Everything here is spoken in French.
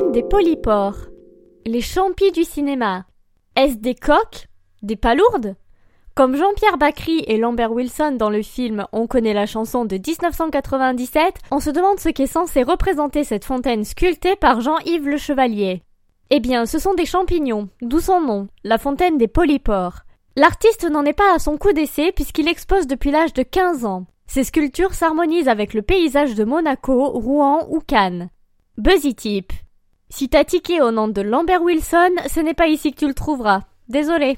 des polypores. Les champis du cinéma. Est-ce des coques Des palourdes? Comme Jean-Pierre Bacry et Lambert Wilson dans le film On connaît la chanson de 1997, on se demande ce qu'est censé représenter cette fontaine sculptée par Jean-Yves Le Chevalier. Eh bien, ce sont des champignons, d'où son nom, la fontaine des polypores. L'artiste n'en est pas à son coup d'essai puisqu'il expose depuis l'âge de 15 ans. Ses sculptures s'harmonisent avec le paysage de Monaco, Rouen ou Cannes. Buzzy. Si t'as tiqué au nom de Lambert Wilson, ce n'est pas ici que tu le trouveras. Désolé.